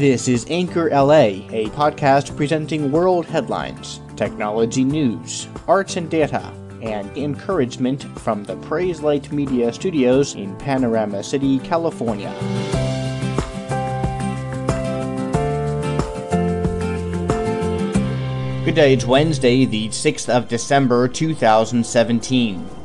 This is Anchor LA, a podcast presenting world headlines, technology news, arts and data, and encouragement from the Praise Light Media Studios in Panorama City, California. Good day, it's Wednesday, the 6th of December 2017.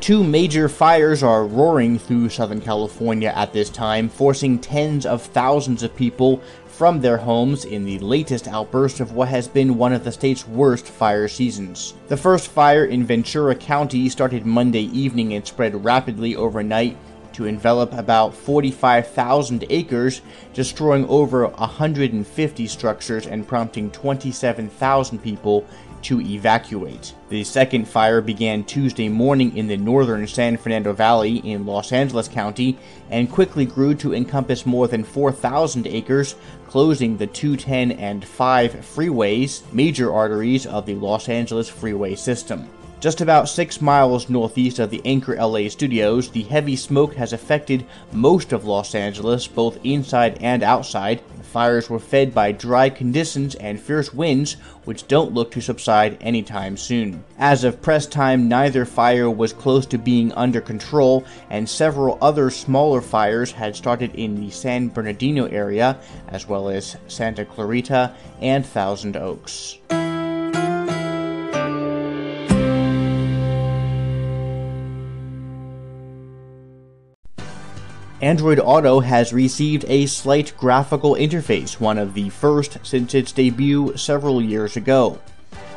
Two major fires are roaring through Southern California at this time, forcing tens of thousands of people from their homes in the latest outburst of what has been one of the state's worst fire seasons. The first fire in Ventura County started Monday evening and spread rapidly overnight to envelop about 45,000 acres, destroying over 150 structures and prompting 27,000 people to evacuate. The second fire began Tuesday morning in the northern San Fernando Valley in Los Angeles County and quickly grew to encompass more than 4,000 acres, closing the 210 and 5 freeways, major arteries of the Los Angeles freeway system. Just about six miles northeast of the Anchor LA studios, the heavy smoke has affected most of Los Angeles, both inside and outside. The fires were fed by dry conditions and fierce winds, which don't look to subside anytime soon. As of press time, neither fire was close to being under control, and several other smaller fires had started in the San Bernardino area, as well as Santa Clarita and Thousand Oaks. Android Auto has received a slight graphical interface, one of the first since its debut several years ago.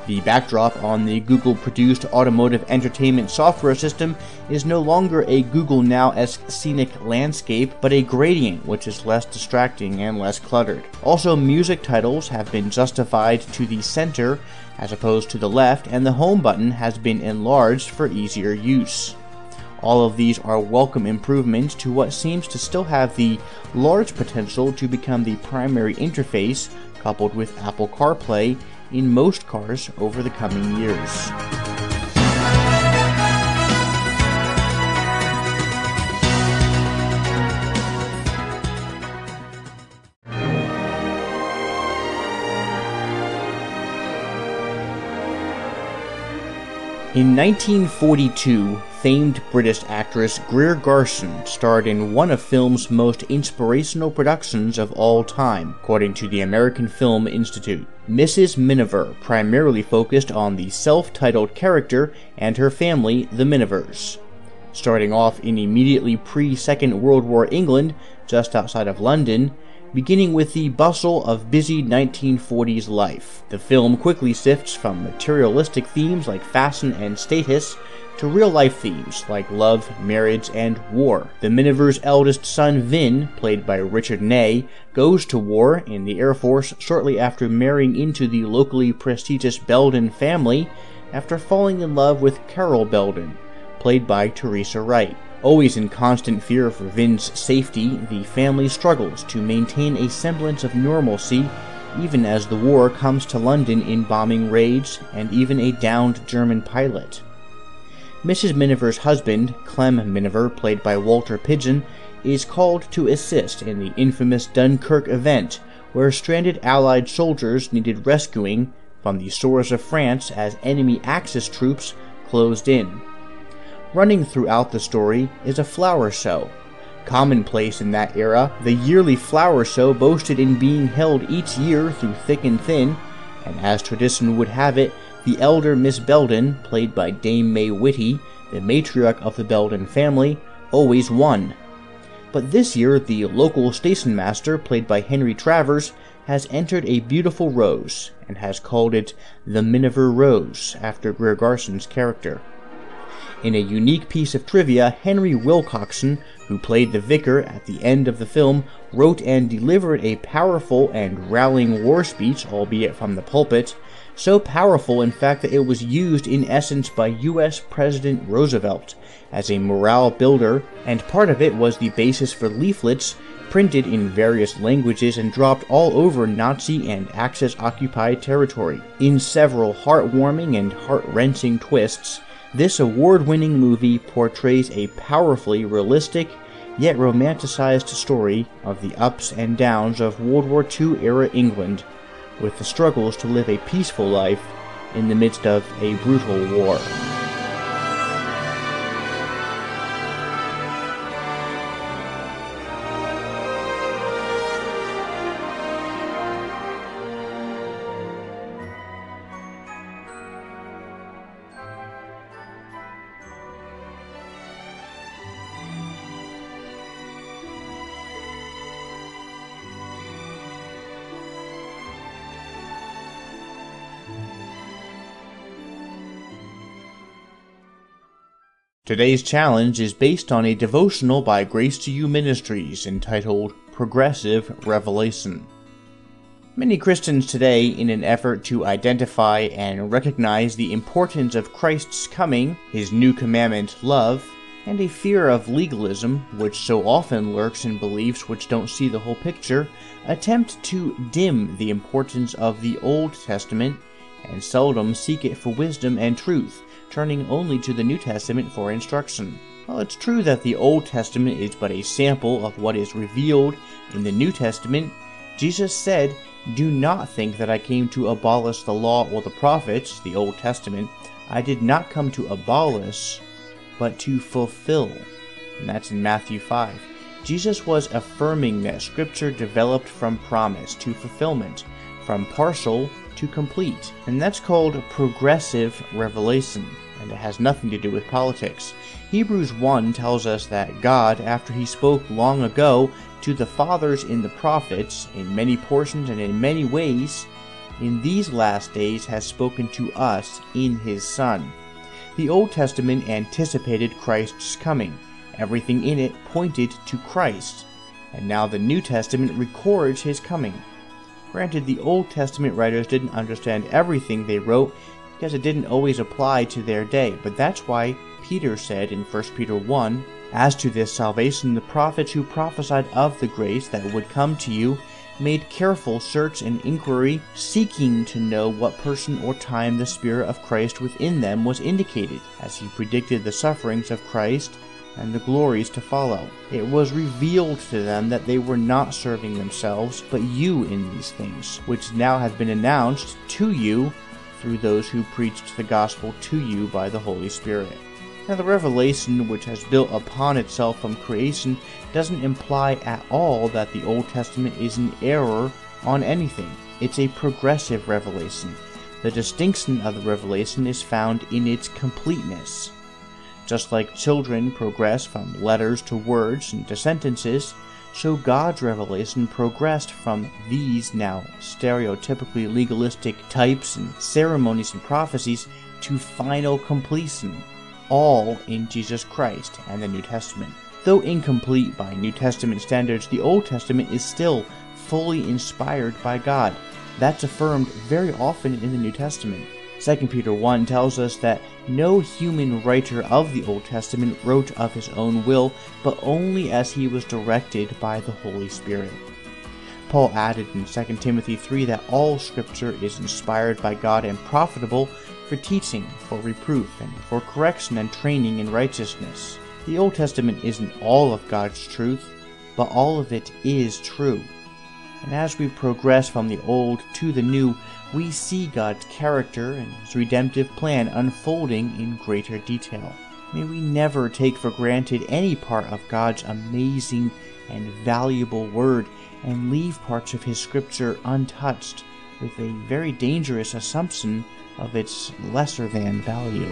The backdrop on the Google produced automotive entertainment software system is no longer a Google Now esque scenic landscape, but a gradient which is less distracting and less cluttered. Also, music titles have been justified to the center as opposed to the left, and the home button has been enlarged for easier use. All of these are welcome improvements to what seems to still have the large potential to become the primary interface, coupled with Apple CarPlay, in most cars over the coming years. In 1942, famed British actress Greer Garson starred in one of film's most inspirational productions of all time, according to the American Film Institute. Mrs. Miniver primarily focused on the self titled character and her family, the Minivers. Starting off in immediately pre Second World War England, just outside of London, beginning with the bustle of busy 1940s life. The film quickly sifts from materialistic themes like fashion and status to real life themes like love, marriage, and war. The Miniver's eldest son, Vin, played by Richard Ney, goes to war in the Air Force shortly after marrying into the locally prestigious Beldon family after falling in love with Carol Beldon, played by Teresa Wright. Always in constant fear for Vin's safety, the family struggles to maintain a semblance of normalcy even as the war comes to London in bombing raids and even a downed German pilot. Mrs. Miniver's husband, Clem Miniver, played by Walter Pidgeon, is called to assist in the infamous Dunkirk event, where stranded Allied soldiers needed rescuing from the shores of France as enemy Axis troops closed in. Running throughout the story is a flower show. Commonplace in that era, the yearly flower show boasted in being held each year through thick and thin, and as tradition would have it, the elder Miss Beldon, played by Dame May Whitty, the matriarch of the Beldon family, always won. But this year, the local station master, played by Henry Travers, has entered a beautiful rose and has called it the Miniver Rose after Greer Garson's character. In a unique piece of trivia, Henry Wilcoxon, who played the vicar at the end of the film, wrote and delivered a powerful and rallying war speech, albeit from the pulpit, so powerful in fact that it was used in essence by US President Roosevelt as a morale builder, and part of it was the basis for leaflets printed in various languages and dropped all over Nazi and Axis occupied territory. In several heartwarming and heart wrenching twists, this award winning movie portrays a powerfully realistic yet romanticized story of the ups and downs of World War II era England, with the struggles to live a peaceful life in the midst of a brutal war. Today's challenge is based on a devotional by Grace to You Ministries entitled Progressive Revelation. Many Christians today, in an effort to identify and recognize the importance of Christ's coming, his new commandment, love, and a fear of legalism, which so often lurks in beliefs which don't see the whole picture, attempt to dim the importance of the Old Testament and seldom seek it for wisdom and truth turning only to the New Testament for instruction. While it's true that the Old Testament is but a sample of what is revealed in the New Testament, Jesus said, Do not think that I came to abolish the law or the prophets, the Old Testament. I did not come to abolish, but to fulfill. And that's in Matthew 5. Jesus was affirming that Scripture developed from promise to fulfillment, from partial to complete. And that's called progressive revelation and it has nothing to do with politics. Hebrews 1 tells us that God, after he spoke long ago to the fathers in the prophets, in many portions and in many ways, in these last days has spoken to us in his Son. The Old Testament anticipated Christ's coming. Everything in it pointed to Christ. And now the New Testament records his coming. Granted, the Old Testament writers didn't understand everything they wrote because it didn't always apply to their day. But that's why Peter said in 1 Peter 1 As to this salvation, the prophets who prophesied of the grace that would come to you made careful search and inquiry, seeking to know what person or time the Spirit of Christ within them was indicated, as he predicted the sufferings of Christ and the glories to follow. It was revealed to them that they were not serving themselves, but you in these things, which now have been announced to you through those who preached the gospel to you by the Holy Spirit. Now, the revelation which has built upon itself from creation doesn't imply at all that the Old Testament is an error on anything. It's a progressive revelation. The distinction of the revelation is found in its completeness. Just like children progress from letters to words and to sentences, so God's revelation progressed from these now stereotypically legalistic types and ceremonies and prophecies to final completion, all in Jesus Christ and the New Testament. Though incomplete by New Testament standards, the Old Testament is still fully inspired by God. That's affirmed very often in the New Testament. 2 Peter 1 tells us that no human writer of the Old Testament wrote of his own will, but only as he was directed by the Holy Spirit. Paul added in 2 Timothy 3 that all scripture is inspired by God and profitable for teaching, for reproof, and for correction and training in righteousness. The Old Testament isn't all of God's truth, but all of it is true. And as we progress from the old to the new, we see God's character and his redemptive plan unfolding in greater detail. May we never take for granted any part of God's amazing and valuable word and leave parts of his scripture untouched with a very dangerous assumption of its lesser than value.